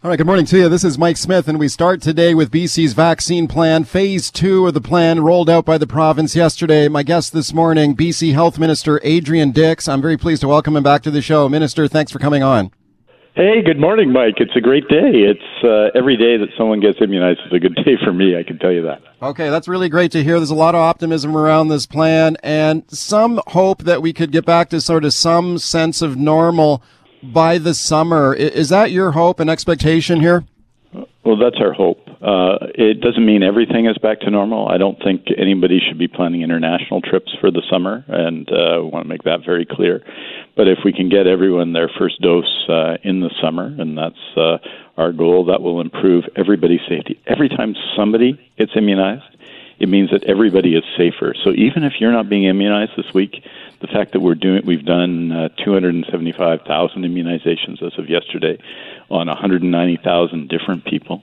All right, good morning to you. This is Mike Smith, and we start today with BC's vaccine plan. Phase two of the plan rolled out by the province yesterday. My guest this morning, BC Health Minister Adrian Dix. I'm very pleased to welcome him back to the show. Minister, thanks for coming on. Hey, good morning, Mike. It's a great day. It's uh, every day that someone gets immunized is a good day for me. I can tell you that. Okay, that's really great to hear. There's a lot of optimism around this plan, and some hope that we could get back to sort of some sense of normal by the summer. Is that your hope and expectation here? Well, that's our hope. Uh, it doesn't mean everything is back to normal. I don't think anybody should be planning international trips for the summer, and uh, want to make that very clear. But if we can get everyone their first dose uh, in the summer, and that's uh, our goal, that will improve everybody's safety. Every time somebody gets immunized, it means that everybody is safer. So even if you're not being immunized this week, the fact that we're doing, we've done uh, 275,000 immunizations as of yesterday on 190,000 different people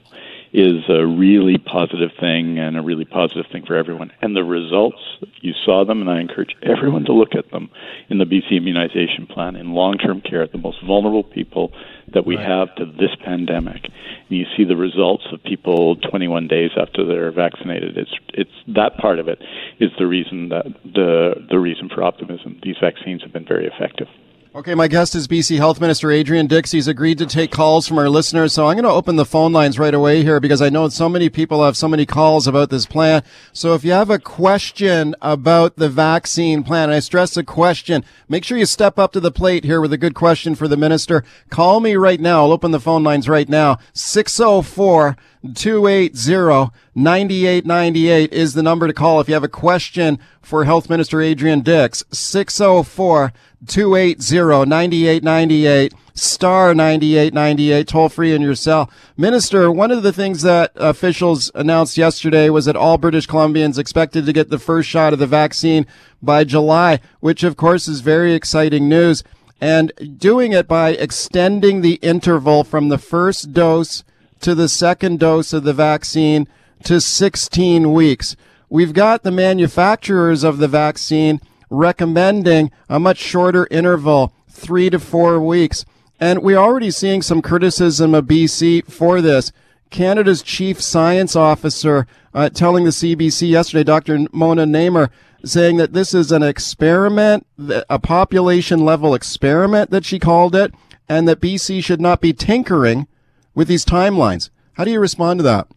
is a really positive thing and a really positive thing for everyone. And the results, you saw them, and I encourage everyone to look at them in the BC immunization plan in long term care, the most vulnerable people that we right. have to this pandemic. And you see the results of people 21 days after they're vaccinated. It's it's that part of it is the reason that the the reason for optimism. These vaccines have been very effective. Okay, my guest is BC Health Minister Adrian Dix. He's agreed to take calls from our listeners. So I'm going to open the phone lines right away here because I know so many people have so many calls about this plan. So if you have a question about the vaccine plan, I stress a question, make sure you step up to the plate here with a good question for the minister. Call me right now. I'll open the phone lines right now. 604 280 9898 is the number to call if you have a question for Health Minister Adrian Dix. 604 280 9898 star 9898 toll free in your cell. Minister, one of the things that officials announced yesterday was that all British Columbians expected to get the first shot of the vaccine by July, which of course is very exciting news. And doing it by extending the interval from the first dose to the second dose of the vaccine to 16 weeks. We've got the manufacturers of the vaccine recommending a much shorter interval, three to four weeks. And we're already seeing some criticism of BC for this. Canada's chief science officer uh, telling the CBC yesterday, Dr. Mona Nemer, saying that this is an experiment, a population level experiment that she called it, and that BC should not be tinkering with these timelines. How do you respond to that?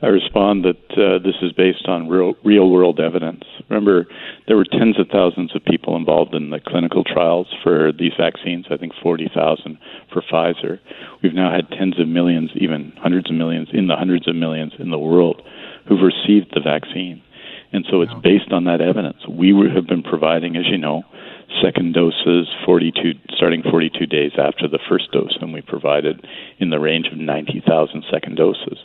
I respond that uh, this is based on real, real world evidence. Remember, there were tens of thousands of people involved in the clinical trials for these vaccines, I think 40,000 for Pfizer. We've now had tens of millions, even hundreds of millions, in the hundreds of millions in the world who've received the vaccine. And so it's based on that evidence. We have been providing, as you know, second doses 42 starting 42 days after the first dose and we provided in the range of 90,000 second doses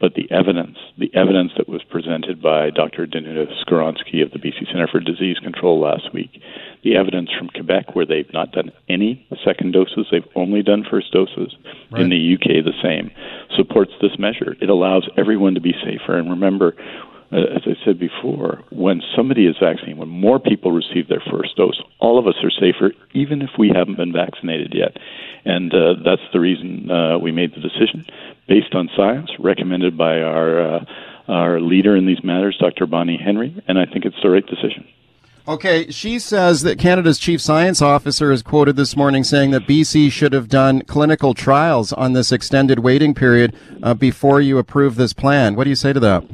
but the evidence the evidence that was presented by Dr. Danuta Skowronski of the BC Center for Disease Control last week the evidence from Quebec where they've not done any second doses they've only done first doses right. in the UK the same supports this measure it allows everyone to be safer and remember as I said before, when somebody is vaccinated, when more people receive their first dose, all of us are safer, even if we haven't been vaccinated yet. And uh, that's the reason uh, we made the decision, based on science, recommended by our uh, our leader in these matters, Dr. Bonnie Henry, and I think it's the right decision. Okay, she says that Canada's chief science officer is quoted this morning saying that BC should have done clinical trials on this extended waiting period uh, before you approve this plan. What do you say to that?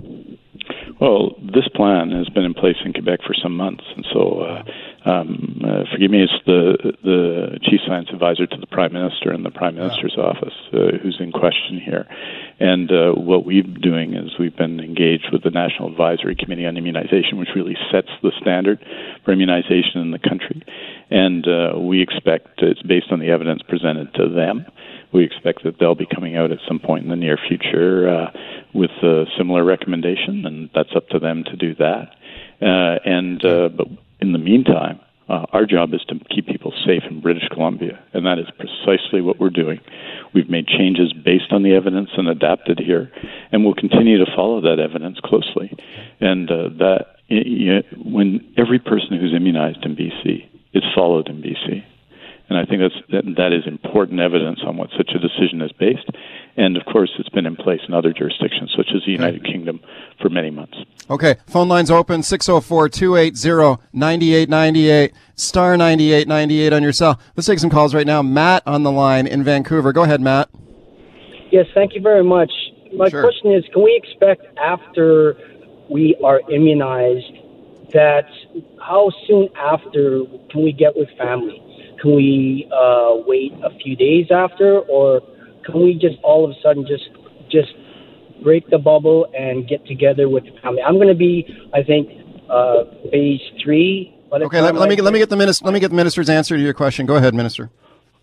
Well, this plan has been in place in Quebec for some months, and so uh, um, uh, forgive me, it's the the chief science advisor to the prime minister in the prime minister's yeah. office uh, who's in question here. And uh, what we've been doing is we've been engaged with the National Advisory Committee on Immunization, which really sets the standard for immunization in the country. And uh, we expect it's based on the evidence presented to them. We expect that they'll be coming out at some point in the near future uh, with a similar recommendation, and that's up to them to do that. Uh, and uh, but in the meantime, uh, our job is to keep people safe in British Columbia, and that is precisely what we're doing. We've made changes based on the evidence and adapted here, and we'll continue to follow that evidence closely. And uh, that you know, when every person who's immunized in BC is followed in BC, and I think that's that, that is important evidence on what such a decision is based. And of course, it's been in place in other jurisdictions, such as the United okay. Kingdom, for many months. Okay, phone lines open 604 280 9898, star 9898 on your cell. Let's take some calls right now. Matt on the line in Vancouver. Go ahead, Matt. Yes, thank you very much. My sure. question is can we expect after we are immunized that how soon after can we get with family? Can we uh, wait a few days after, or can we just all of a sudden just just break the bubble and get together with the family? I'm going to be, I think, uh, phase three. Okay, let, let me let me get the minister let me get the minister's answer to your question. Go ahead, minister.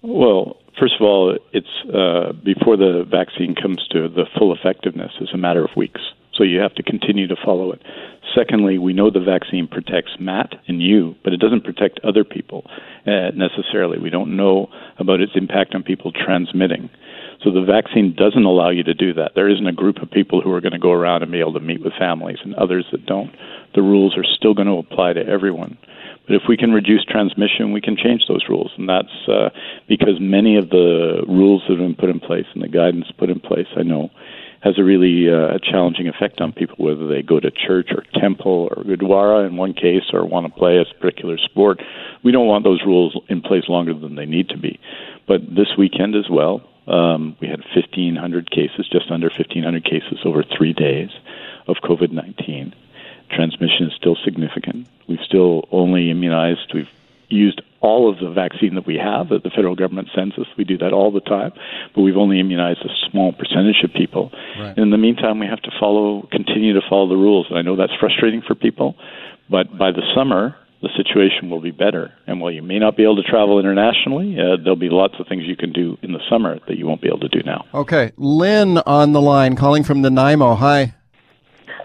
Well, first of all, it's uh, before the vaccine comes to the full effectiveness is a matter of weeks. So you have to continue to follow it. Secondly, we know the vaccine protects Matt and you, but it doesn't protect other people uh, necessarily. We don't know about its impact on people transmitting. So the vaccine doesn't allow you to do that. There isn't a group of people who are going to go around and be able to meet with families and others that don't. The rules are still going to apply to everyone. But if we can reduce transmission, we can change those rules. And that's uh, because many of the rules that have been put in place and the guidance put in place, I know, has a really uh, challenging effect on people, whether they go to church or temple or gurdwara in one case or want to play a particular sport. We don't want those rules in place longer than they need to be. But this weekend as well, um, we had 1,500 cases, just under 1,500 cases over three days of COVID 19. Transmission is still significant. We've still only immunized, we've used all of the vaccine that we have that the federal government sends us. We do that all the time, but we've only immunized a small percentage of people. Right. In the meantime, we have to follow, continue to follow the rules. And I know that's frustrating for people, but by the summer, the situation will be better. And while you may not be able to travel internationally, uh, there'll be lots of things you can do in the summer that you won't be able to do now. Okay. Lynn on the line, calling from Nanaimo. Hi.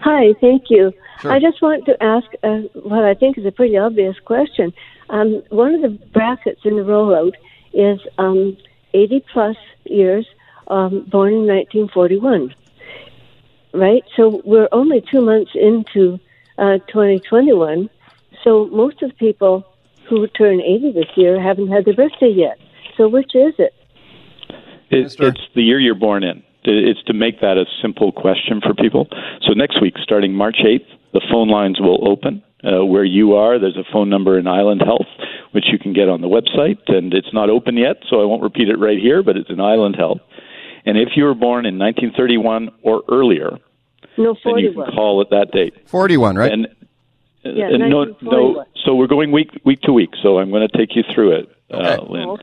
Hi, thank you. Sure. I just want to ask uh, what I think is a pretty obvious question. Um, one of the brackets in the rollout is um, 80 plus years, um, born in 1941. Right? So we're only two months into uh, 2021. So most of the people who turn 80 this year haven't had their birthday yet. So which is it? it it's the year you're born in. It's to make that a simple question for people. So next week, starting March 8th, the phone lines will open uh, where you are. There's a phone number in Island Health, which you can get on the website, and it's not open yet, so I won't repeat it right here, but it's in Island Health. And if you were born in 1931 or earlier, no, then you can call at that date. 41, right? And, yeah, and no, no. So we're going week week to week. So I'm going to take you through it, uh, okay. uh, Lynn.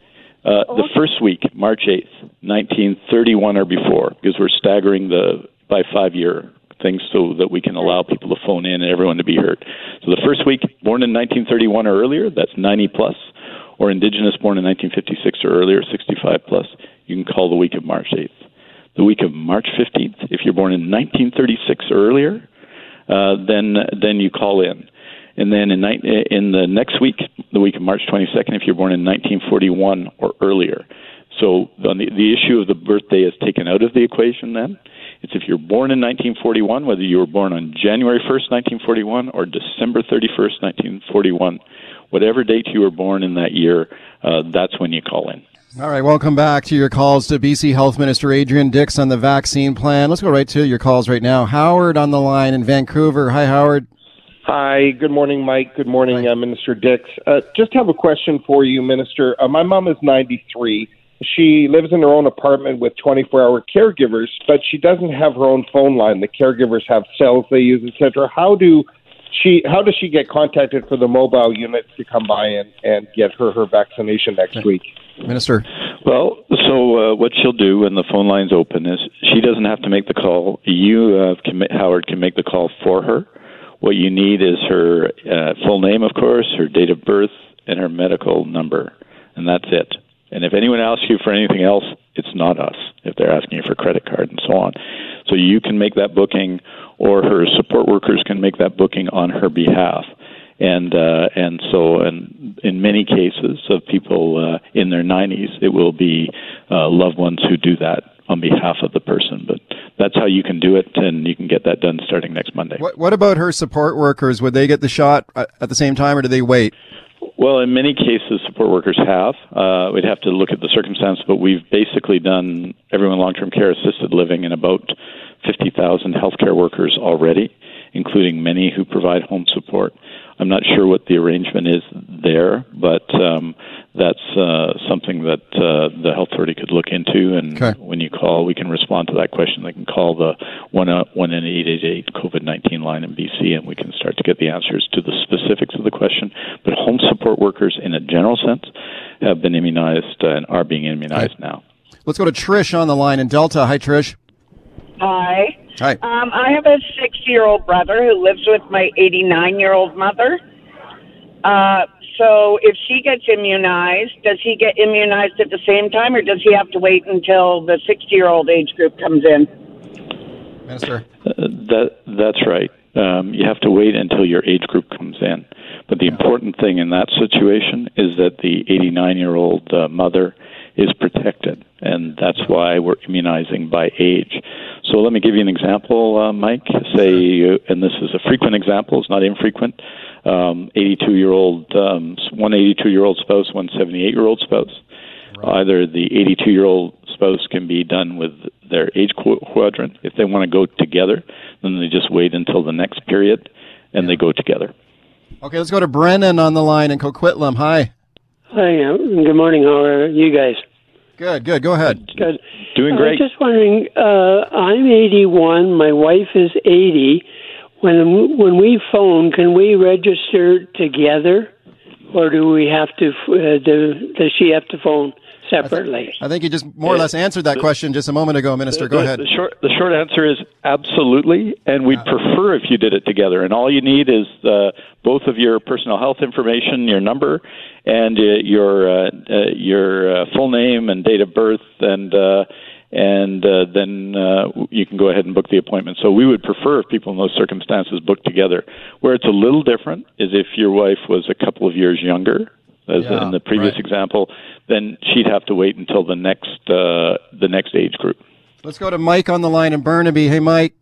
Uh, the first week, March 8th, 1931 or before, because we're staggering the by five year things so that we can allow people to phone in and everyone to be heard. So the first week, born in 1931 or earlier, that's 90 plus, or Indigenous born in 1956 or earlier, 65 plus, you can call the week of March 8th. The week of March 15th, if you're born in 1936 or earlier, uh, then then you call in. And then in, in the next week, the week of March 22nd, if you're born in 1941 or earlier. So the, the issue of the birthday is taken out of the equation then. It's if you're born in 1941, whether you were born on January 1st, 1941, or December 31st, 1941, whatever date you were born in that year, uh, that's when you call in. All right, welcome back to your calls to BC Health Minister Adrian Dix on the vaccine plan. Let's go right to your calls right now. Howard on the line in Vancouver. Hi, Howard. Hi, good morning, Mike. Good morning, uh, Minister Dix. Uh, just have a question for you, Minister. Uh, my mom is 93. She lives in her own apartment with 24 hour caregivers, but she doesn't have her own phone line. The caregivers have cells they use, etc. How do she how does she get contacted for the mobile units to come by and, and get her her vaccination next week? Minister. Well, so uh, what she'll do when the phone line's open is she doesn't have to make the call. You, uh, can, Howard, can make the call for her. What you need is her uh, full name, of course, her date of birth, and her medical number, and that's it. And if anyone asks you for anything else, it's not us. If they're asking you for credit card and so on, so you can make that booking, or her support workers can make that booking on her behalf and uh, and so and in many cases of people uh, in their 90s, it will be uh, loved ones who do that on behalf of the person. But that's how you can do it, and you can get that done starting next Monday. What, what about her support workers? Would they get the shot at the same time, or do they wait? Well, in many cases, support workers have. Uh, we'd have to look at the circumstance, but we've basically done everyone long-term care assisted living in about 50,000 healthcare workers already, including many who provide home support. I'm not sure what the arrangement is there, but um, that's uh, something that uh, the health authority could look into. And okay. when you call, we can respond to that question. They can call the one uh, one in eight eight eight COVID nineteen line in BC, and we can start to get the answers to the specifics of the question. But home support workers, in a general sense, have been immunized and are being immunized okay. now. Let's go to Trish on the line in Delta. Hi, Trish. Hi. Hi. Um, I have a six year old brother who lives with my 89 year old mother. Uh, so if she gets immunized, does he get immunized at the same time, or does he have to wait until the 60 year old age group comes in? Minister. Uh, that that's right. Um, you have to wait until your age group comes in. But the important thing in that situation is that the 89 year old uh, mother is protected, and that's why we're immunizing by age. So let me give you an example, uh, Mike. Say, uh, and this is a frequent example; it's not infrequent. Um, 82 year old, um, one 82 year old spouse, one 78 year old spouse. Right. Either the 82 year old spouse can be done with their age quadrant. If they want to go together, then they just wait until the next period, and yeah. they go together. Okay, let's go to Brennan on the line in Coquitlam. Hi. Hi, uh, good morning. How are you guys? Good, good. Go ahead. Good. Doing great. I was just wondering, uh, I'm 81, my wife is 80. When when we phone, can we register together, or do we have to? Uh, do, does she have to phone separately? I, th- I think you just more or less answered that question just a moment ago, Minister. Go the, ahead. The short the short answer is absolutely, and we'd prefer if you did it together. And all you need is uh, both of your personal health information, your number, and uh, your uh, uh, your uh, full name and date of birth, and uh, and uh, then uh, you can go ahead and book the appointment. So we would prefer if people in those circumstances book together. Where it's a little different is if your wife was a couple of years younger, as yeah, in the previous right. example, then she'd have to wait until the next uh, the next age group. Let's go to Mike on the line in Burnaby. Hey, Mike.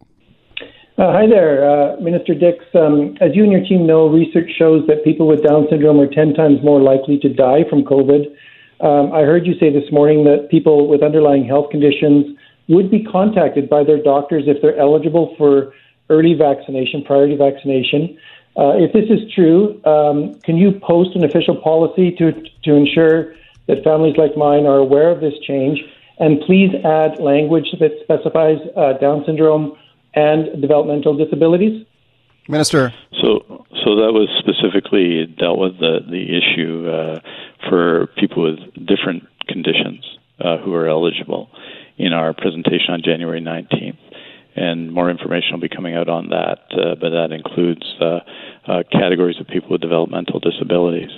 Uh, hi there, uh, Minister Dix. Um, as you and your team know, research shows that people with Down syndrome are 10 times more likely to die from COVID. Um, I heard you say this morning that people with underlying health conditions would be contacted by their doctors if they're eligible for early vaccination, priority vaccination. Uh, if this is true, um, can you post an official policy to to ensure that families like mine are aware of this change? And please add language that specifies uh, Down syndrome and developmental disabilities? Minister. So, so that was specifically dealt with the the issue uh, for people with different conditions uh, who are eligible in our presentation on January 19th, and more information will be coming out on that. Uh, but that includes uh, uh, categories of people with developmental disabilities.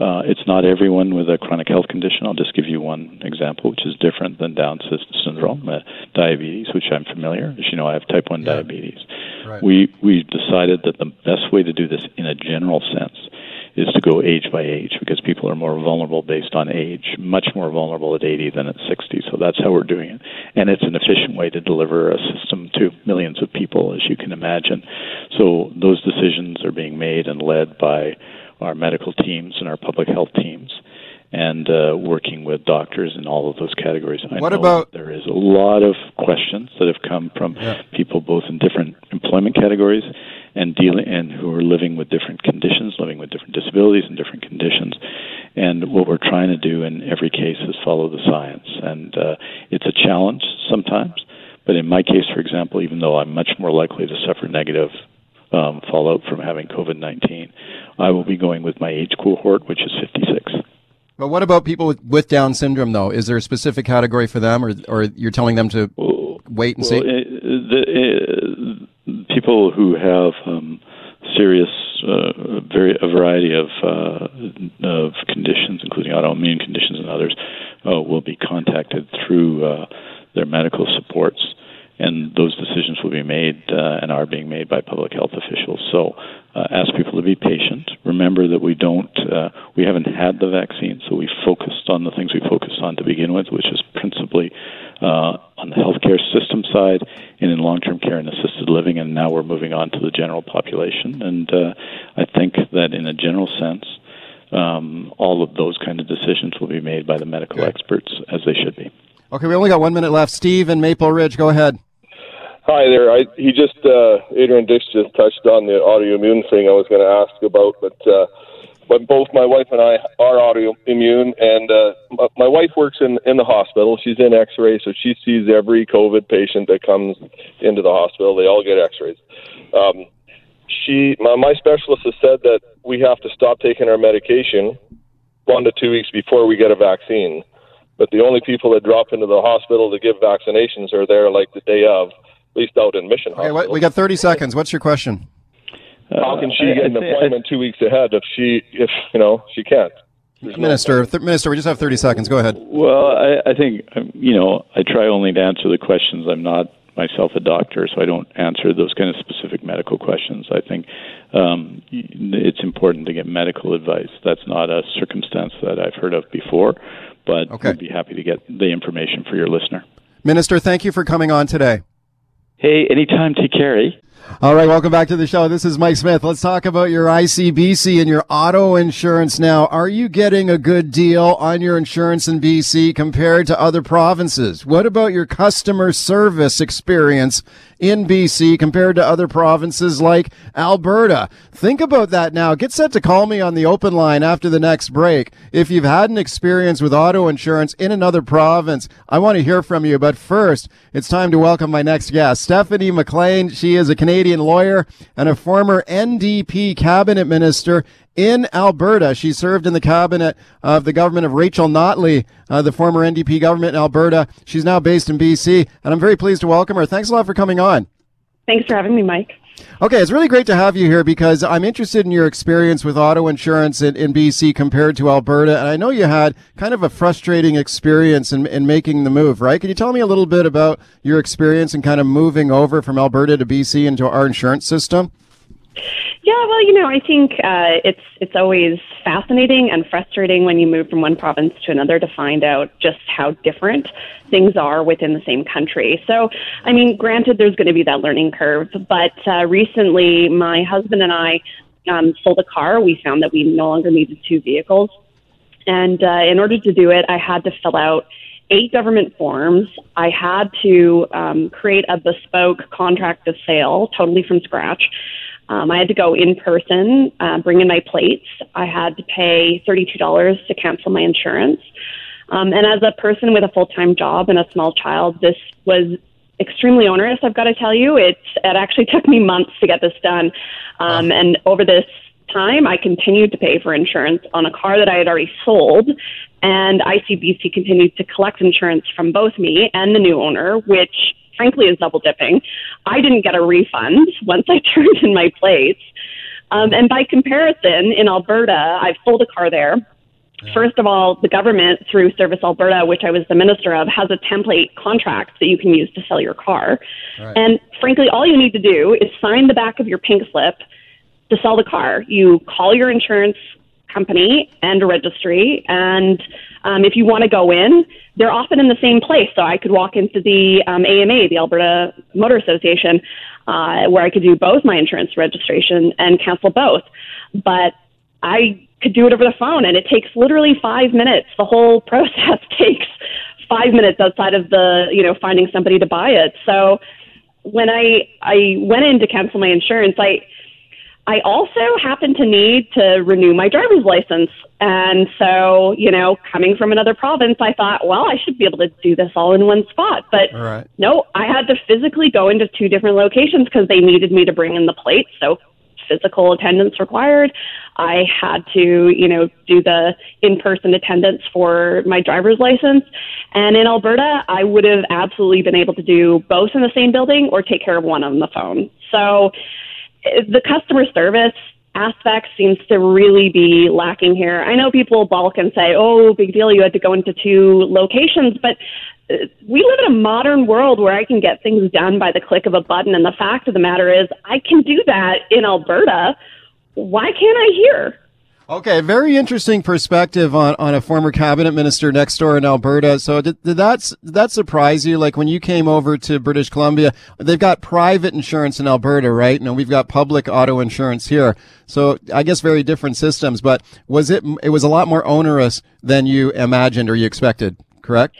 Uh, it's not everyone with a chronic health condition. I'll just give you one example, which is different than Down syndrome, uh, diabetes, which I'm familiar. As you know, I have type 1 yeah. diabetes. Right. We, we decided that the best way to do this in a general sense is to go age by age because people are more vulnerable based on age, much more vulnerable at 80 than at 60. So that's how we're doing it. And it's an efficient way to deliver a system to millions of people, as you can imagine. So those decisions are being made and led by our medical teams and our public health teams, and uh, working with doctors in all of those categories. I what about there is a lot of questions that have come from yeah. people both in different employment categories and dealing and who are living with different conditions, living with different disabilities and different conditions. And what we're trying to do in every case is follow the science, and uh, it's a challenge sometimes. But in my case, for example, even though I'm much more likely to suffer negative um, fallout from having COVID 19. I will be going with my age cohort, which is 56. But what about people with, with Down syndrome, though? Is there a specific category for them, or, or you're telling them to well, wait and well, see? It, the, it, people who have um, serious, uh, very a variety of uh, of conditions, including autoimmune conditions and others, uh, will be contacted through uh, their medical supports and those decisions will be made uh, and are being made by public health officials. So, uh, ask people to be patient. Remember that we don't, uh, we haven't had the vaccine, so we focused on the things we focused on to begin with, which is principally uh, on the healthcare system side and in long-term care and assisted living, and now we're moving on to the general population. And uh, I think that, in a general sense. Um, all of those kind of decisions will be made by the medical experts as they should be. Okay, we only got one minute left. Steve in Maple Ridge, go ahead. Hi there. I, he just uh, Adrian Dix just touched on the autoimmune thing I was going to ask about, but uh, but both my wife and I are autoimmune, and uh, my wife works in in the hospital. She's in X-ray, so she sees every COVID patient that comes into the hospital. They all get X-rays. Um, she, my, my specialist has said that we have to stop taking our medication one to two weeks before we get a vaccine. But the only people that drop into the hospital to give vaccinations are there like the day of, at least out in Mission okay, Hospital. we got 30 seconds. What's your question? How can she get an appointment two weeks ahead if she, if you know, she can't? Minister, no th- Minister, we just have 30 seconds. Go ahead. Well, I, I think, um, you know, I try only to answer the questions. I'm not myself a doctor, so I don't answer those kind of specific medical questions. I think um, it's important to get medical advice. That's not a circumstance that I've heard of before but okay. we'd be happy to get the information for your listener. Minister, thank you for coming on today. Hey, anytime. Take care. Eh? All right, welcome back to the show. This is Mike Smith. Let's talk about your ICBC and your auto insurance now. Are you getting a good deal on your insurance in BC compared to other provinces? What about your customer service experience in BC compared to other provinces like Alberta? Think about that now. Get set to call me on the open line after the next break. If you've had an experience with auto insurance in another province, I want to hear from you. But first, it's time to welcome my next guest, Stephanie McLean. She is a Canadian lawyer and a former NDP cabinet minister in Alberta. She served in the cabinet of the government of Rachel Notley, uh, the former NDP government in Alberta. She's now based in BC, and I'm very pleased to welcome her. Thanks a lot for coming on. Thanks for having me, Mike. Okay, it's really great to have you here because I'm interested in your experience with auto insurance in, in BC compared to Alberta. And I know you had kind of a frustrating experience in, in making the move, right? Can you tell me a little bit about your experience and kind of moving over from Alberta to BC into our insurance system? Yeah, well, you know, I think uh, it's it's always fascinating and frustrating when you move from one province to another to find out just how different things are within the same country. So, I mean, granted, there's going to be that learning curve, but uh, recently, my husband and I um, sold a car. We found that we no longer needed two vehicles, and uh, in order to do it, I had to fill out eight government forms. I had to um, create a bespoke contract of sale, totally from scratch. Um, I had to go in person, uh, bring in my plates. I had to pay $32 to cancel my insurance. Um, and as a person with a full time job and a small child, this was extremely onerous, I've got to tell you. It, it actually took me months to get this done. Um, and over this time, I continued to pay for insurance on a car that I had already sold. And ICBC continued to collect insurance from both me and the new owner, which frankly is double dipping. I didn't get a refund once I turned in my plates. Um, and by comparison, in Alberta, I've sold a car there. First of all, the government, through Service Alberta, which I was the minister of, has a template contract that you can use to sell your car. Right. And frankly, all you need to do is sign the back of your pink slip to sell the car. You call your insurance company and a registry. And um, if you want to go in, they're often in the same place. So I could walk into the um, AMA, the Alberta Motor Association, uh, where I could do both my insurance registration and cancel both. But I could do it over the phone, and it takes literally five minutes. The whole process takes five minutes outside of the, you know, finding somebody to buy it. So when I I went in to cancel my insurance, I I also happen to need to renew my driver's license. And so, you know, coming from another province, I thought, well, I should be able to do this all in one spot. But right. no, I had to physically go into two different locations because they needed me to bring in the plates. So physical attendance required. I had to, you know, do the in-person attendance for my driver's license. And in Alberta, I would have absolutely been able to do both in the same building or take care of one on the phone. So the customer service aspect seems to really be lacking here. I know people balk and say, oh, big deal, you had to go into two locations, but uh, we live in a modern world where I can get things done by the click of a button. And the fact of the matter is, I can do that in Alberta. Why can't I here? Okay, very interesting perspective on, on a former cabinet minister next door in Alberta. So did, did that did that surprise you? Like when you came over to British Columbia, they've got private insurance in Alberta, right? And we've got public auto insurance here. So I guess very different systems. But was it? It was a lot more onerous than you imagined or you expected, correct?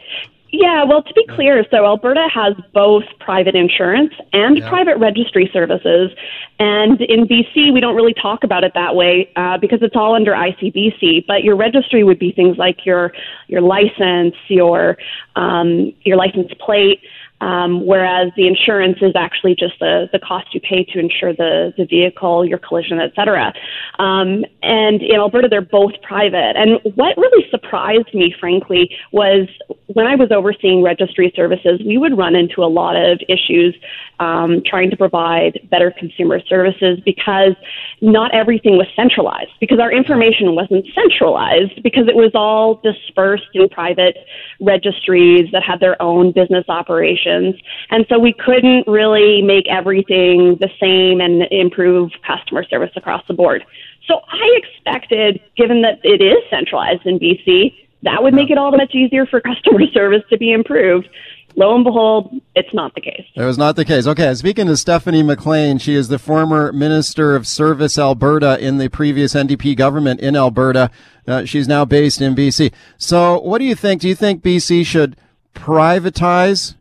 Yeah, well, to be clear, so Alberta has both private insurance and yeah. private registry services. And in BC, we don't really talk about it that way uh, because it's all under ICBC. But your registry would be things like your your license, your um, your license plate. Um, whereas the insurance is actually just the, the cost you pay to insure the, the vehicle, your collision, et cetera. Um, and in Alberta, they're both private. And what really surprised me, frankly, was when I was overseeing registry services, we would run into a lot of issues um, trying to provide better consumer services because not everything was centralized, because our information wasn't centralized, because it was all dispersed in private registries that had their own business operations. And so we couldn't really make everything the same and improve customer service across the board. So I expected, given that it is centralized in BC, that would make it all much easier for customer service to be improved. Lo and behold, it's not the case. It was not the case. Okay, speaking to Stephanie McLean, she is the former Minister of Service Alberta in the previous NDP government in Alberta. Uh, she's now based in BC. So, what do you think? Do you think BC should privatize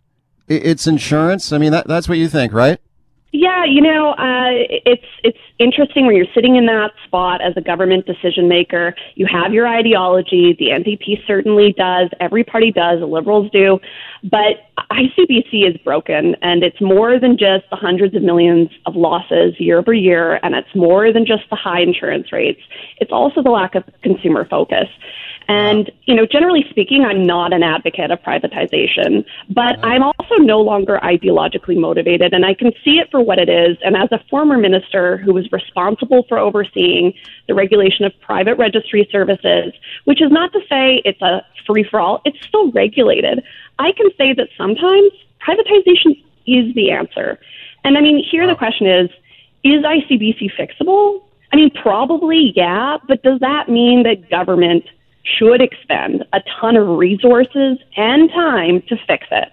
its insurance? I mean, that, that's what you think, right? Yeah, you know, uh, it's it's interesting when you're sitting in that spot as a government decision maker. You have your ideology. The NDP certainly does. Every party does. The Liberals do. But ICBC is broken, and it's more than just the hundreds of millions of losses year over year, and it's more than just the high insurance rates. It's also the lack of consumer focus. And, you know, generally speaking, I'm not an advocate of privatization, but I'm also no longer ideologically motivated, and I can see it for what it is. And as a former minister who was responsible for overseeing the regulation of private registry services, which is not to say it's a free for all, it's still regulated. I can say that sometimes privatization is the answer. And I mean, here the question is is ICBC fixable? I mean, probably, yeah, but does that mean that government should expend a ton of resources and time to fix it.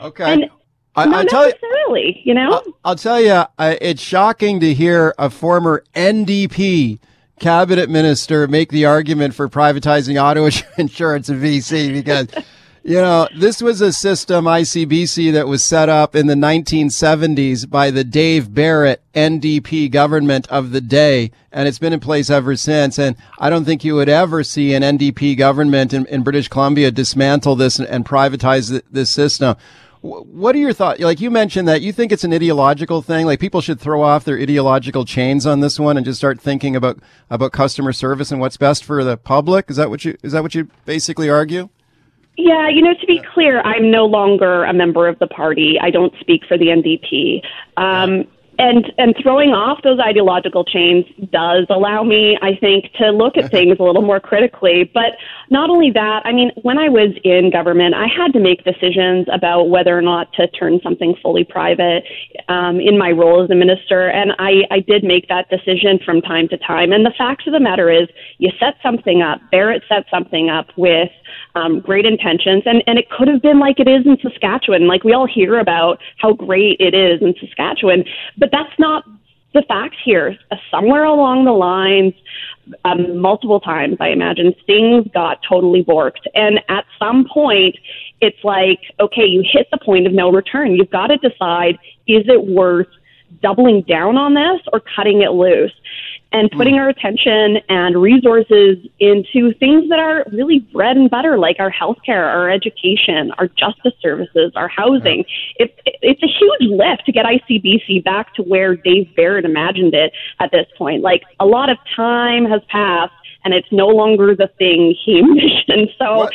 Okay. And I, Not tell necessarily, you, you know. I'll, I'll tell you, uh, it's shocking to hear a former NDP cabinet minister make the argument for privatizing auto insurance in BC because you know, this was a system, ICBC, that was set up in the 1970s by the Dave Barrett NDP government of the day, and it's been in place ever since. And I don't think you would ever see an NDP government in, in British Columbia dismantle this and, and privatize this system. What are your thoughts? Like you mentioned that you think it's an ideological thing. Like people should throw off their ideological chains on this one and just start thinking about about customer service and what's best for the public. Is that what you is that what you basically argue? Yeah, you know, to be clear, I'm no longer a member of the party. I don't speak for the NDP. Um, and and throwing off those ideological chains does allow me i think to look at things a little more critically. But not only that i mean when i was in government i had to make decisions about whether or not to turn something fully private um, in my role as a minister. And i i did make that decision from time to time. And the fact of the matter is you set something up barrett set something up with um, great intentions, and, and it could have been like it is in Saskatchewan. Like we all hear about how great it is in Saskatchewan, but that's not the facts here. Somewhere along the lines, um, multiple times, I imagine, things got totally borked. And at some point, it's like, okay, you hit the point of no return. You've got to decide is it worth doubling down on this or cutting it loose? and putting our attention and resources into things that are really bread and butter, like our healthcare, our education, our justice services, our housing. It, it, it's a huge lift to get ICBC back to where Dave Barrett imagined it at this point. Like a lot of time has passed and it's no longer the thing he envisioned. So what?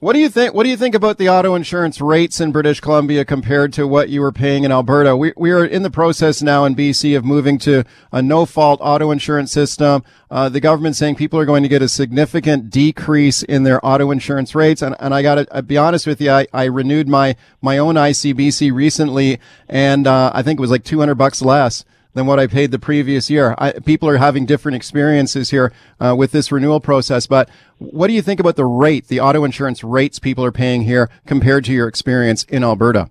What do you think? What do you think about the auto insurance rates in British Columbia compared to what you were paying in Alberta? We we are in the process now in BC of moving to a no fault auto insurance system. Uh, the government saying people are going to get a significant decrease in their auto insurance rates, and and I got to be honest with you, I, I renewed my my own ICBC recently, and uh, I think it was like two hundred bucks less than what I paid the previous year. I, people are having different experiences here uh, with this renewal process. But what do you think about the rate, the auto insurance rates people are paying here compared to your experience in Alberta?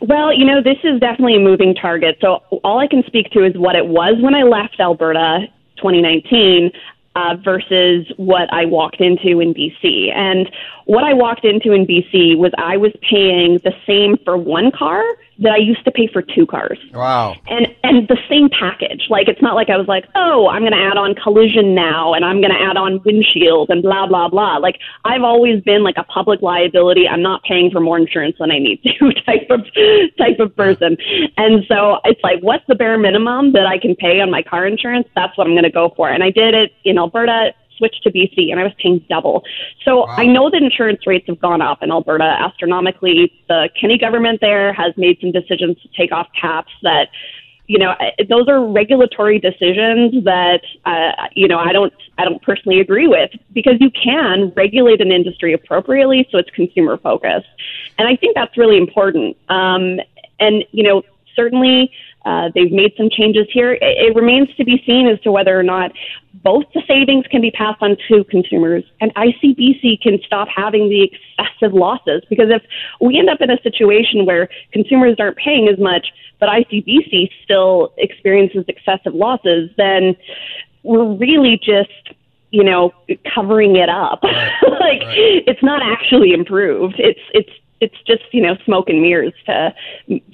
Well, you know, this is definitely a moving target. So all I can speak to is what it was when I left Alberta 2019 uh, versus what I walked into in BC. And what I walked into in BC was I was paying the same for one car that I used to pay for two cars. Wow. And and the same package. Like it's not like I was like, "Oh, I'm going to add on collision now and I'm going to add on windshield and blah blah blah." Like I've always been like a public liability, I'm not paying for more insurance than I need to type of type of person. And so it's like, what's the bare minimum that I can pay on my car insurance? That's what I'm going to go for. And I did it in Alberta switched to BC and I was paying double. So wow. I know that insurance rates have gone up in Alberta astronomically. The Kenney government there has made some decisions to take off caps that you know those are regulatory decisions that uh, you know I don't I don't personally agree with because you can regulate an industry appropriately so it's consumer focused and I think that's really important um, and you know certainly uh, they've made some changes here. It, it remains to be seen as to whether or not both the savings can be passed on to consumers and ICBC can stop having the excessive losses. Because if we end up in a situation where consumers aren't paying as much, but ICBC still experiences excessive losses, then we're really just you know covering it up right. like right. it's not actually improved it's it's it's just you know smoke and mirrors to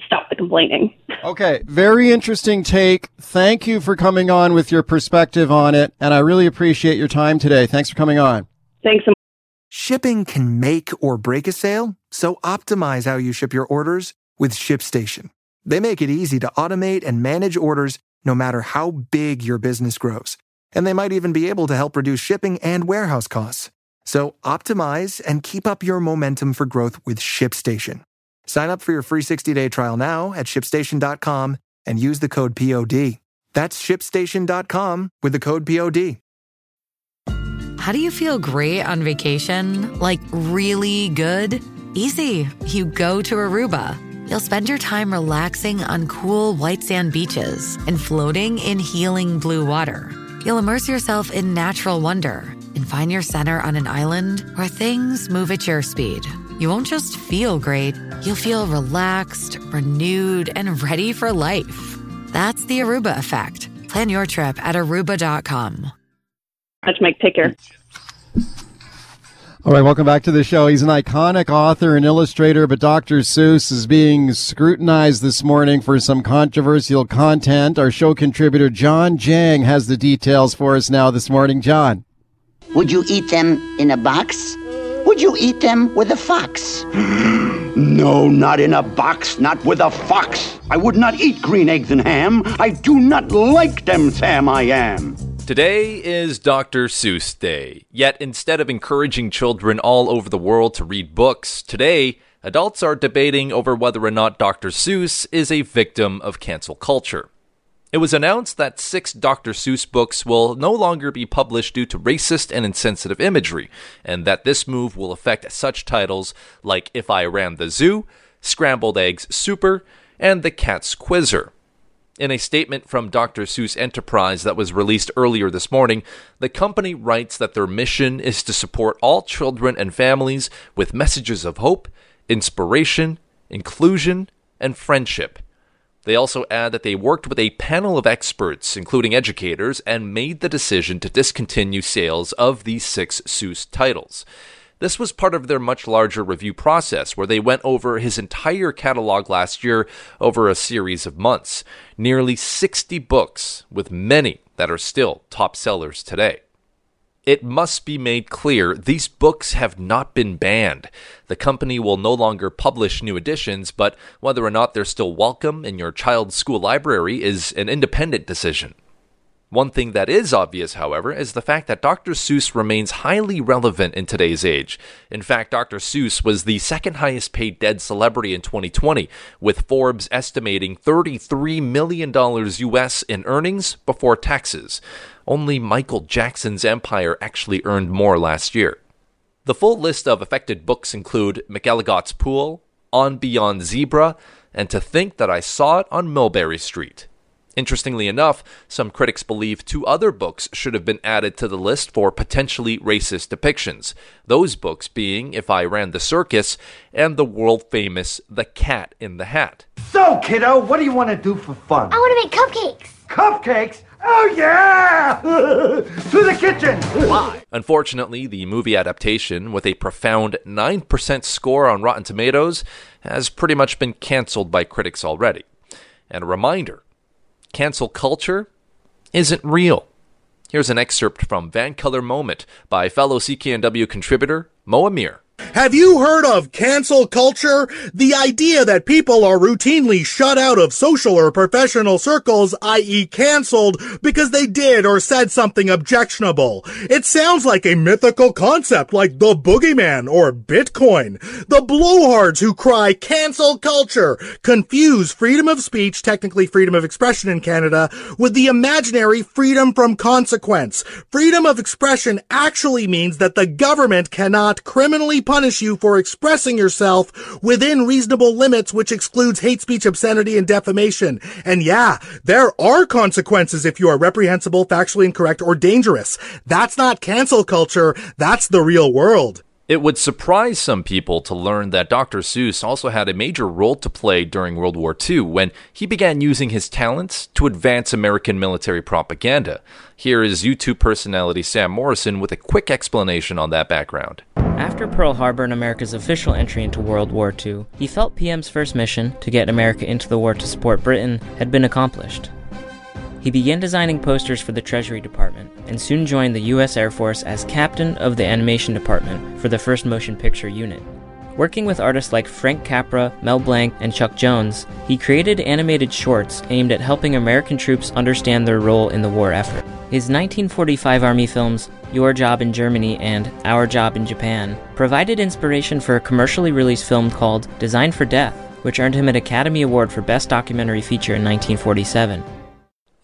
stop the complaining. Okay, very interesting take. Thank you for coming on with your perspective on it, and I really appreciate your time today. Thanks for coming on. Thanks so much. Shipping can make or break a sale, so optimize how you ship your orders with ShipStation. They make it easy to automate and manage orders no matter how big your business grows. And they might even be able to help reduce shipping and warehouse costs. So optimize and keep up your momentum for growth with ShipStation. Sign up for your free 60-day trial now at shipstation.com and use the code POD. That's shipstation.com with the code POD. How do you feel great on vacation? Like really good? Easy. You go to Aruba. You'll spend your time relaxing on cool white sand beaches and floating in healing blue water. You'll immerse yourself in natural wonder and find your center on an island where things move at your speed. You won't just feel great, you'll feel relaxed, renewed, and ready for life. That's the Aruba effect. Plan your trip at aruba.com. That's Mike Picker. All right, welcome back to the show. He's an iconic author and illustrator, but Dr. Seuss is being scrutinized this morning for some controversial content. Our show contributor, John Jang, has the details for us now this morning. John. Would you eat them in a box? Would you eat them with a fox? no, not in a box, not with a fox. I would not eat green eggs and ham. I do not like them, Sam, I am. Today is Dr. Seuss Day. Yet instead of encouraging children all over the world to read books, today adults are debating over whether or not Dr. Seuss is a victim of cancel culture. It was announced that six Dr. Seuss books will no longer be published due to racist and insensitive imagery, and that this move will affect such titles like If I Ran the Zoo, Scrambled Eggs Super, and The Cat's Quizzer. In a statement from Dr. Seuss Enterprise that was released earlier this morning, the company writes that their mission is to support all children and families with messages of hope, inspiration, inclusion, and friendship. They also add that they worked with a panel of experts, including educators, and made the decision to discontinue sales of these six Seuss titles. This was part of their much larger review process, where they went over his entire catalog last year over a series of months. Nearly 60 books, with many that are still top sellers today. It must be made clear these books have not been banned. The company will no longer publish new editions, but whether or not they're still welcome in your child's school library is an independent decision. One thing that is obvious, however, is the fact that Dr. Seuss remains highly relevant in today's age. In fact, Dr. Seuss was the second highest paid dead celebrity in 2020, with Forbes estimating $33 million US in earnings before taxes. Only Michael Jackson's empire actually earned more last year. The full list of affected books include McElligot's Pool, On Beyond Zebra, and To Think That I Saw It on Mulberry Street. Interestingly enough, some critics believe two other books should have been added to the list for potentially racist depictions. Those books being If I Ran the Circus and the world famous The Cat in the Hat. So, kiddo, what do you want to do for fun? I want to make cupcakes. Cupcakes? Oh, yeah! to the kitchen! Why? Unfortunately, the movie adaptation, with a profound 9% score on Rotten Tomatoes, has pretty much been cancelled by critics already. And a reminder cancel culture isn't real. Here's an excerpt from Vancolour Moment by fellow CKNW contributor Mo Amir. Have you heard of cancel culture? The idea that people are routinely shut out of social or professional circles, i.e. canceled, because they did or said something objectionable. It sounds like a mythical concept like the boogeyman or Bitcoin. The blowhards who cry cancel culture confuse freedom of speech, technically freedom of expression in Canada, with the imaginary freedom from consequence. Freedom of expression actually means that the government cannot criminally punish you for expressing yourself within reasonable limits, which excludes hate speech, obscenity, and defamation. And yeah, there are consequences if you are reprehensible, factually incorrect, or dangerous. That's not cancel culture. That's the real world. It would surprise some people to learn that Dr. Seuss also had a major role to play during World War II when he began using his talents to advance American military propaganda. Here is YouTube personality Sam Morrison with a quick explanation on that background. After Pearl Harbor and America's official entry into World War II, he felt PM's first mission, to get America into the war to support Britain, had been accomplished. He began designing posters for the Treasury Department and soon joined the U.S. Air Force as captain of the animation department for the first motion picture unit. Working with artists like Frank Capra, Mel Blanc, and Chuck Jones, he created animated shorts aimed at helping American troops understand their role in the war effort. His 1945 Army films, Your Job in Germany and Our Job in Japan, provided inspiration for a commercially released film called Design for Death, which earned him an Academy Award for Best Documentary Feature in 1947.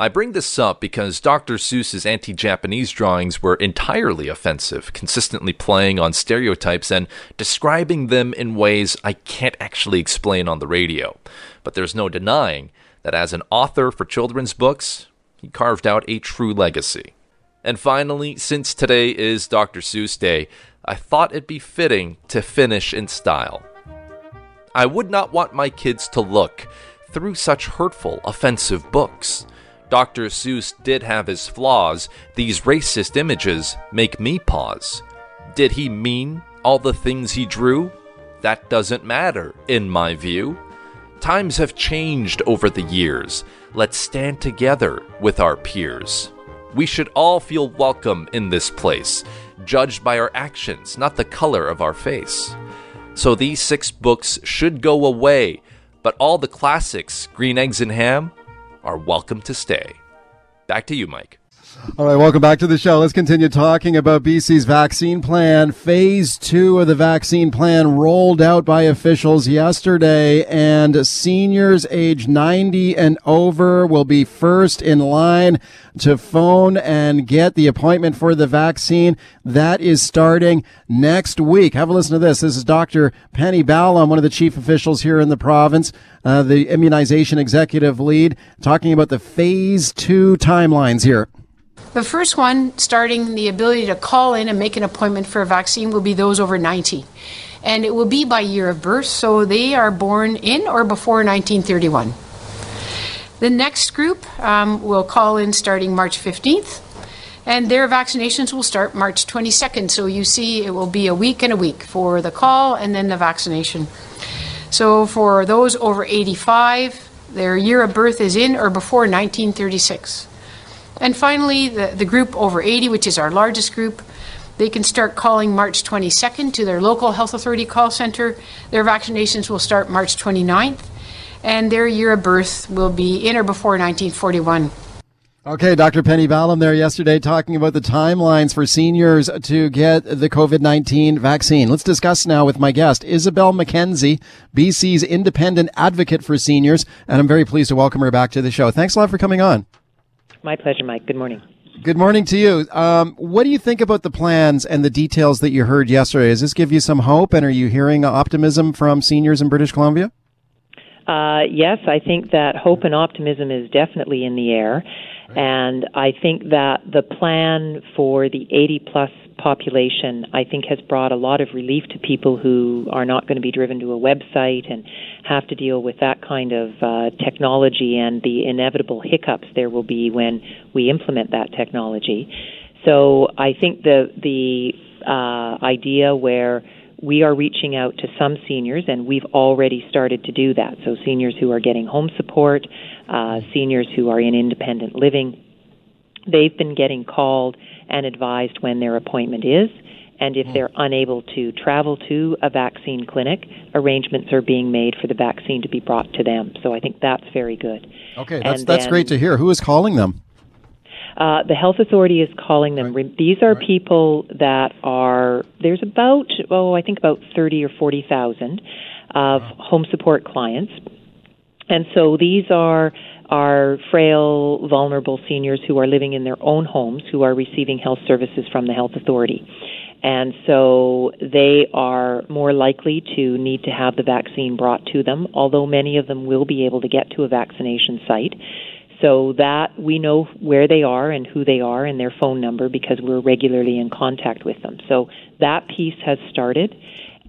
I bring this up because Dr. Seuss's anti Japanese drawings were entirely offensive, consistently playing on stereotypes and describing them in ways I can't actually explain on the radio. But there's no denying that as an author for children's books, he carved out a true legacy. And finally, since today is Dr. Seuss Day, I thought it'd be fitting to finish in style. I would not want my kids to look through such hurtful, offensive books. Dr. Seuss did have his flaws. These racist images make me pause. Did he mean all the things he drew? That doesn't matter, in my view. Times have changed over the years. Let's stand together with our peers. We should all feel welcome in this place, judged by our actions, not the color of our face. So these six books should go away, but all the classics, Green Eggs and Ham, are welcome to stay. Back to you, Mike. All right, welcome back to the show. Let's continue talking about BC's vaccine plan. Phase two of the vaccine plan rolled out by officials yesterday, and seniors age 90 and over will be first in line to phone and get the appointment for the vaccine. That is starting next week. Have a listen to this. This is Dr. Penny Ballem, one of the chief officials here in the province, uh, the immunization executive lead, talking about the phase two timelines here. The first one, starting the ability to call in and make an appointment for a vaccine, will be those over 90. And it will be by year of birth, so they are born in or before 1931. The next group um, will call in starting March 15th, And their vaccinations will start March 22nd. So you see, it will be a week and a week for the call and then the vaccination. So for those over 85, their year of birth is in or before 1936. And finally, the, the group over 80, which is our largest group, they can start calling March 22nd to their local health authority call center. Their vaccinations will start March 29th, and their year of birth will be in or before 1941. Okay, Dr. Penny Ballem there yesterday talking about the timelines for seniors to get the COVID 19 vaccine. Let's discuss now with my guest, Isobel Mackenzie, BC's independent advocate for seniors, and I'm very pleased to welcome her back to the show. Thanks a lot for coming on. My pleasure, Mike. Good morning. Good morning to you. Um, what do you think about the plans and the details that you heard yesterday? Does this give you some hope, and are you hearing optimism from seniors in British Columbia? Uh, yes, I think that hope and optimism is definitely in the air. And I think that the plan for the 80 plus population, I think, has brought a lot of relief to people who are not going to be driven to a website and have to deal with that kind of uh, technology and the inevitable hiccups there will be when we implement that technology. So I think the the uh, idea where we are reaching out to some seniors, and we've already started to do that. So, seniors who are getting home support, uh, seniors who are in independent living, they've been getting called and advised when their appointment is. And if they're unable to travel to a vaccine clinic, arrangements are being made for the vaccine to be brought to them. So I think that's very good. Okay, that's, that's great to hear. Who is calling them? Uh, the health authority is calling them. Right. These are right. people that are there's about oh I think about thirty or forty thousand of wow. home support clients, and so these are are frail, vulnerable seniors who are living in their own homes who are receiving health services from the health authority. And so they are more likely to need to have the vaccine brought to them, although many of them will be able to get to a vaccination site so that we know where they are and who they are and their phone number because we're regularly in contact with them. So that piece has started,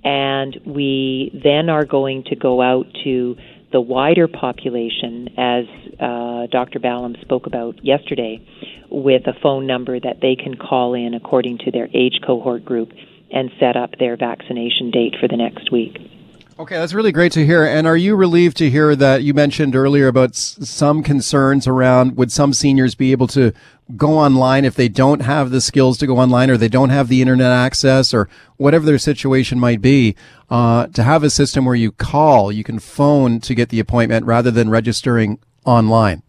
and we then are going to go out to the wider population, as uh, Dr. Ballem spoke about yesterday, with a phone number that they can call in according to their age cohort group and set up their vaccination date for the next week. Okay, that's really great to hear. And are you relieved to hear that you mentioned earlier about s- some concerns around would some seniors be able to go online if they don't have the skills to go online or they don't have the internet access or whatever their situation might be, uh, to have a system where you call, you can phone to get the appointment rather than registering online?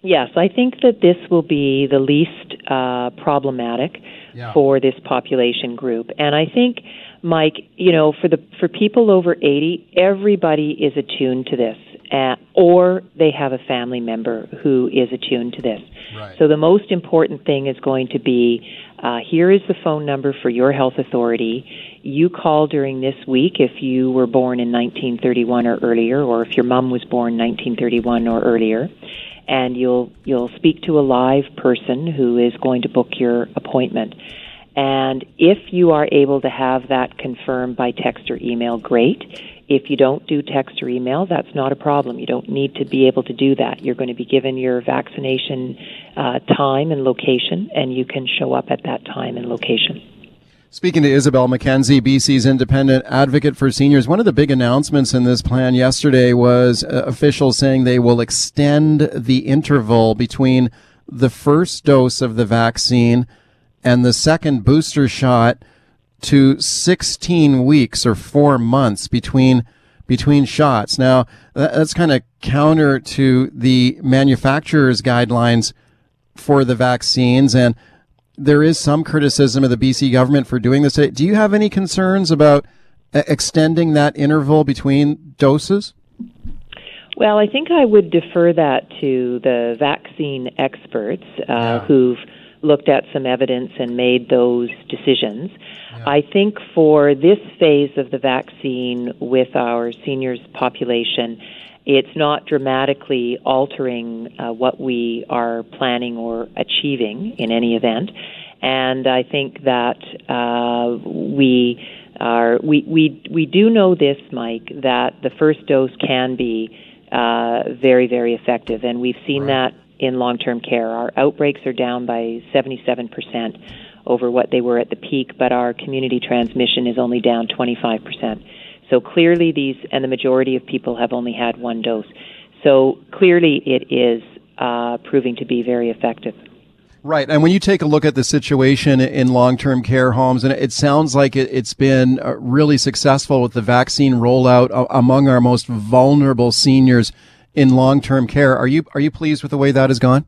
Yes, I think that this will be the least uh, problematic yeah. for this population group. And I think Mike, you know, for the for people over 80, everybody is attuned to this, uh, or they have a family member who is attuned to this. Right. So the most important thing is going to be uh, here is the phone number for your health authority. You call during this week if you were born in 1931 or earlier, or if your mom was born 1931 or earlier, and you'll you'll speak to a live person who is going to book your appointment. And if you are able to have that confirmed by text or email, great. If you don't do text or email, that's not a problem. You don't need to be able to do that. You're going to be given your vaccination uh, time and location, and you can show up at that time and location. Speaking to Isobel Mackenzie, BC's independent advocate for seniors, one of the big announcements in this plan yesterday was uh, officials saying they will extend the interval between the first dose of the vaccine and the second booster shot to 16 weeks or four months between between shots. Now that's kind of counter to the manufacturer's guidelines for the vaccines, and there is some criticism of the BC government for doing this. Do you have any concerns about extending that interval between doses? Well, I think I would defer that to the vaccine experts uh, yeah. who've looked at some evidence and made those decisions. Yeah. I think for this phase of the vaccine with our seniors population, it's not dramatically altering uh, what we are planning or achieving in any event. And I think that uh, we are we, we we do know this, Mike, that the first dose can be uh, very very effective, and we've seen right. that in long term care. Our outbreaks are down by 77% over what they were at the peak, but our community transmission is only down 25%. So clearly, these, and the majority of people have only had one dose. So clearly, it is uh, proving to be very effective. Right. And when you take a look at the situation in long term care homes, and it sounds like it, has been uh, really successful with the vaccine rollout among our most vulnerable seniors in long term care. Are you, are you pleased with the way that has gone?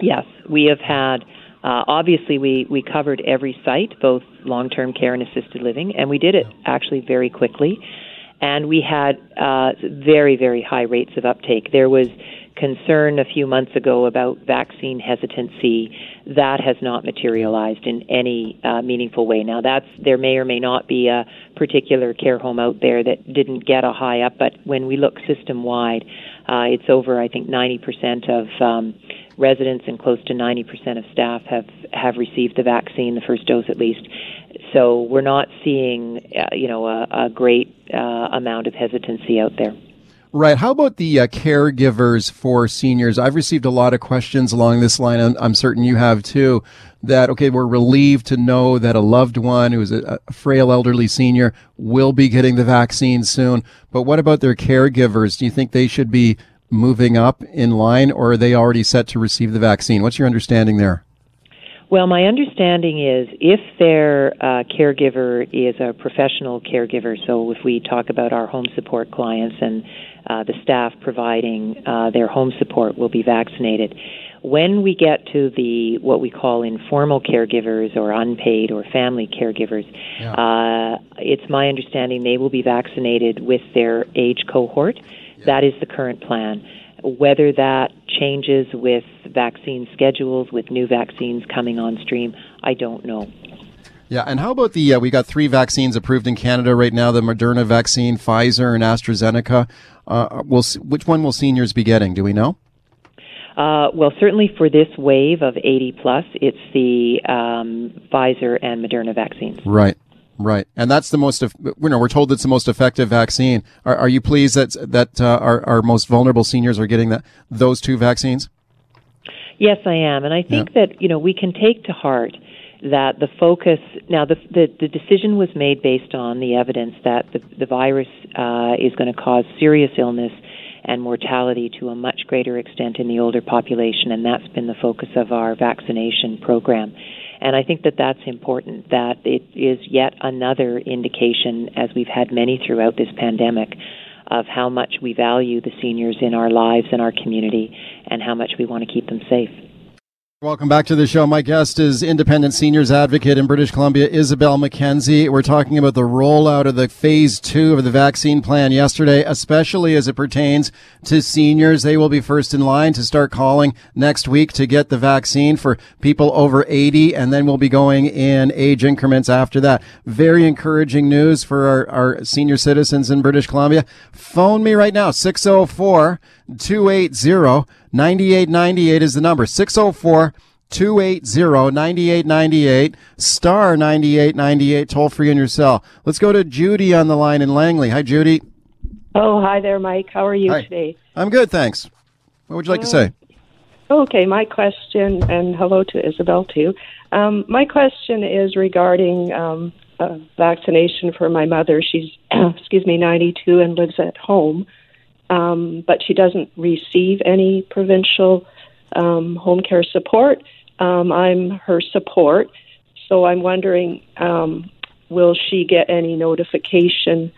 Yes. We have had, uh, obviously, we, we covered every site, both long term care and assisted living, and we did it actually very quickly. And we had uh, very, very high rates of uptake. There was concern a few months ago about vaccine hesitancy that has not materialized in any uh, meaningful way. Now, that's there may or may not be a particular care home out there that didn't get a high up, but when we look system wide, uh, it's over I think 90% of um, residents and close to 90% of staff have have received the vaccine, the first dose at least. So we're not seeing uh, you know a, a great uh, amount of hesitancy out there. Right. How about the uh, caregivers for seniors? I've received a lot of questions along this line, and I'm certain you have too. That, okay, we're relieved to know that a loved one who's a, a frail elderly senior will be getting the vaccine soon. But what about their caregivers? Do you think they should be moving up in line or are they already set to receive the vaccine? What's your understanding there? Well, my understanding is if their uh, caregiver is a professional caregiver, so if we talk about our home support clients and uh, the staff providing uh, their home support will be vaccinated. When we get to the what we call informal caregivers or unpaid or family caregivers, yeah. uh, it's my understanding they will be vaccinated with their age cohort. Yeah. That is the current plan. Whether that changes with vaccine schedules, with new vaccines coming on stream, I don't know. Yeah, and how about the? Uh, we got three vaccines approved in Canada right now: the Moderna vaccine, Pfizer, and AstraZeneca. Uh, will which one will seniors be getting? Do we know? Uh, well, certainly for this wave of 80 plus, it's the um, Pfizer and Moderna vaccines. Right. Right, and that's the most. You know, we're told it's the most effective vaccine. Are, are you pleased that that uh, our our most vulnerable seniors are getting that those two vaccines? Yes, I am, and I think yeah. that you know we can take to heart that the focus now the, the, the decision was made based on the evidence that the, the virus uh, is going to cause serious illness and mortality to a much greater extent in the older population, and that's been the focus of our vaccination program. And I think that that's important, that it is yet another indication, as we've had many throughout this pandemic, of how much we value the seniors in our lives and our community and how much we want to keep them safe. Welcome back to the show. My guest is independent seniors advocate in British Columbia, Isobel Mackenzie. We're talking about the rollout of the phase two of the vaccine plan yesterday, especially as it pertains to seniors. They will be first in line to start calling next week to get the vaccine for people over 80, and then we'll be going in age increments after that. Very encouraging news for our, our senior citizens in British Columbia. Phone me right now, 604 280 9898 is the number. 604 280 9898 star 9898 toll free in your cell. Let's go to Judy on the line in Langley. Hi, Judy. Oh, hi there, Mike. How are you hi. today? I'm good, thanks. What would you like uh, to say? Okay, my question, and hello to Isobel too. Um, my question is regarding um, vaccination for my mother. She's, excuse me, 92 and lives at home um, but she doesn't receive any provincial um, home care support. Um, I'm her support, so I'm wondering um, will she get any notification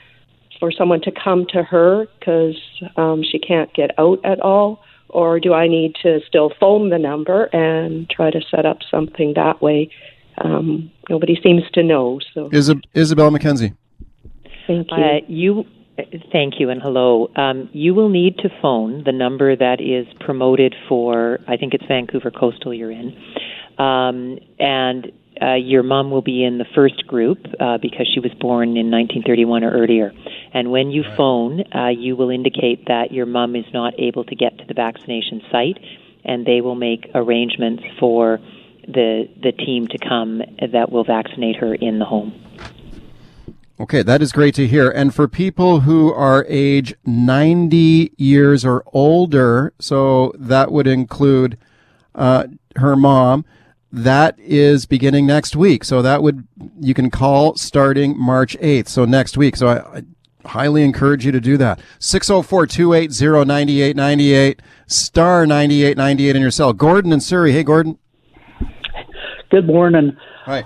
for someone to come to her because um, she can't get out at all? Or do I need to still phone the number and try to set up something that way? Um, nobody seems to know. So, Isobel Mackenzie. Thank you. Uh, you Thank you and hello. Um, you will need to phone the number that is promoted for, I think it's Vancouver Coastal you're in. Um, and uh, your mom will be in the first group uh, because she was born in 1931 or earlier. And when you right. phone, uh, you will indicate that your mom is not able to get to the vaccination site, and they will make arrangements for the the team to come that will vaccinate her in the home. Okay, that is great to hear. And for people who are age 90 years or older, so that would include uh, her mom, that is beginning next week. So that would, you can call starting March 8th. So next week. So I, I highly encourage you to do that. 604 280 9898, star 9898 in your cell. Gordon and Surrey. Hey, Gordon. Good morning. Hi.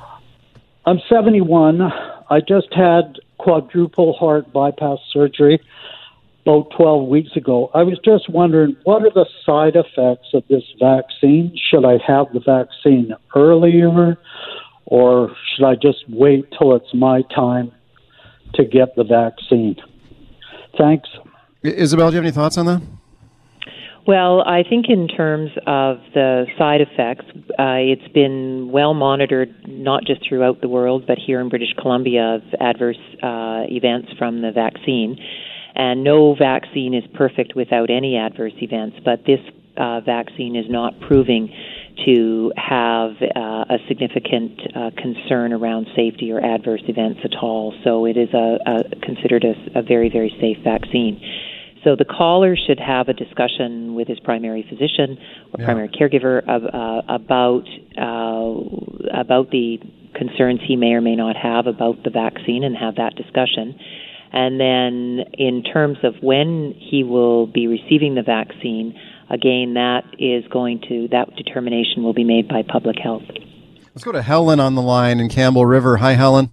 I'm 71. I just had quadruple heart bypass surgery about 12 weeks ago. I was just wondering what are the side effects of this vaccine? Should I have the vaccine earlier or should I just wait till it's my time to get the vaccine? Thanks. Isobel, do you have any thoughts on that? Well, I think in terms of the side effects, uh, it's been well monitored, not just throughout the world, but here in British Columbia, of adverse uh, events from the vaccine. And no vaccine is perfect without any adverse events, but this uh, vaccine is not proving to have uh, a significant uh, concern around safety or adverse events at all. So it is a, a considered a, a very, very safe vaccine. So the caller should have a discussion with his primary physician or Yeah. primary caregiver of, uh, about uh, about the concerns he may or may not have about the vaccine and have that discussion. And then in terms of when he will be receiving the vaccine, again that is going to that determination will be made by public health. Let's go to Helen on the line in Campbell River. Hi, Helen.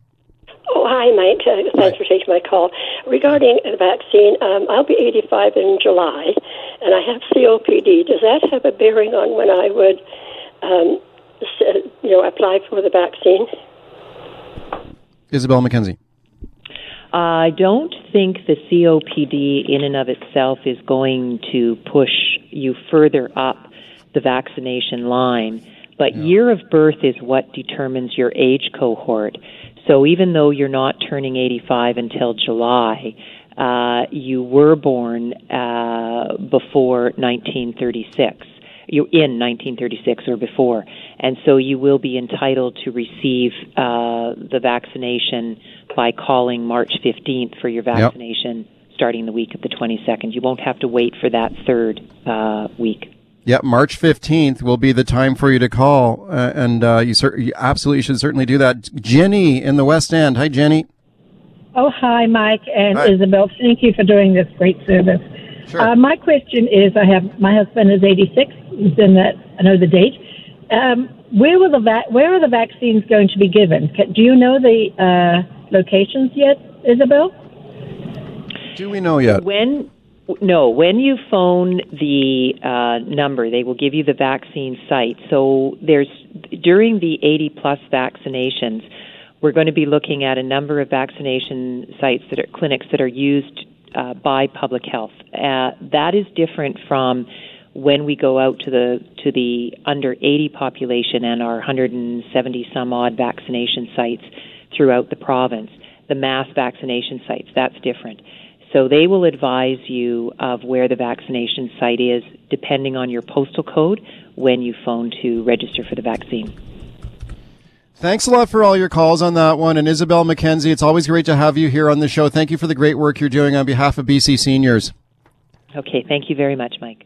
Oh, hi, Mike. Uh, thanks for taking my call. Regarding the vaccine, um, I'll be 85 in July, and I have COPD. Does that have a bearing on when I would, um, you know, apply for the vaccine? Isobel Mackenzie. I don't think the COPD in and of itself is going to push you further up the vaccination line, but year of birth is what determines your age cohort. So even though you're not turning 85 until July, uh, you were born uh, before 1936. You in 1936 or before, and so you will be entitled to receive uh, the vaccination by calling March 15th for your Yep. vaccination starting the week of the 22nd. You won't have to wait for that third uh, week. Yep, March 15th will be the time for you to call, uh, and uh, you, cer- you absolutely should certainly do that. Jenny in the West End. Hi, Jenny. Oh, hi, Mike and Hi. Isobel. Thank you for doing this great service. Sure. Uh, my question is, I have my husband is 86. He's in that. I know the date. Um, where will the va- Where are the vaccines going to be given? Do you know the uh, locations yet, Isobel? Do we know yet? When no, when you phone the uh, number, they will give you the vaccine site. So there's during the 80 plus vaccinations, we're going to be looking at a number of vaccination sites that are clinics that are used uh, by public health. Uh, that is different from when we go out to the to the under 80 population and our 170 some odd vaccination sites throughout the province. The mass vaccination sites, that's different. So they will advise you of where the vaccination site is depending on your postal code when you phone to register for the vaccine. Thanks a lot for all your calls on that one. And Isobel Mackenzie, it's always great to have you here on the show. Thank you for the great work you're doing on behalf of BC seniors. Okay, thank you very much, Mike.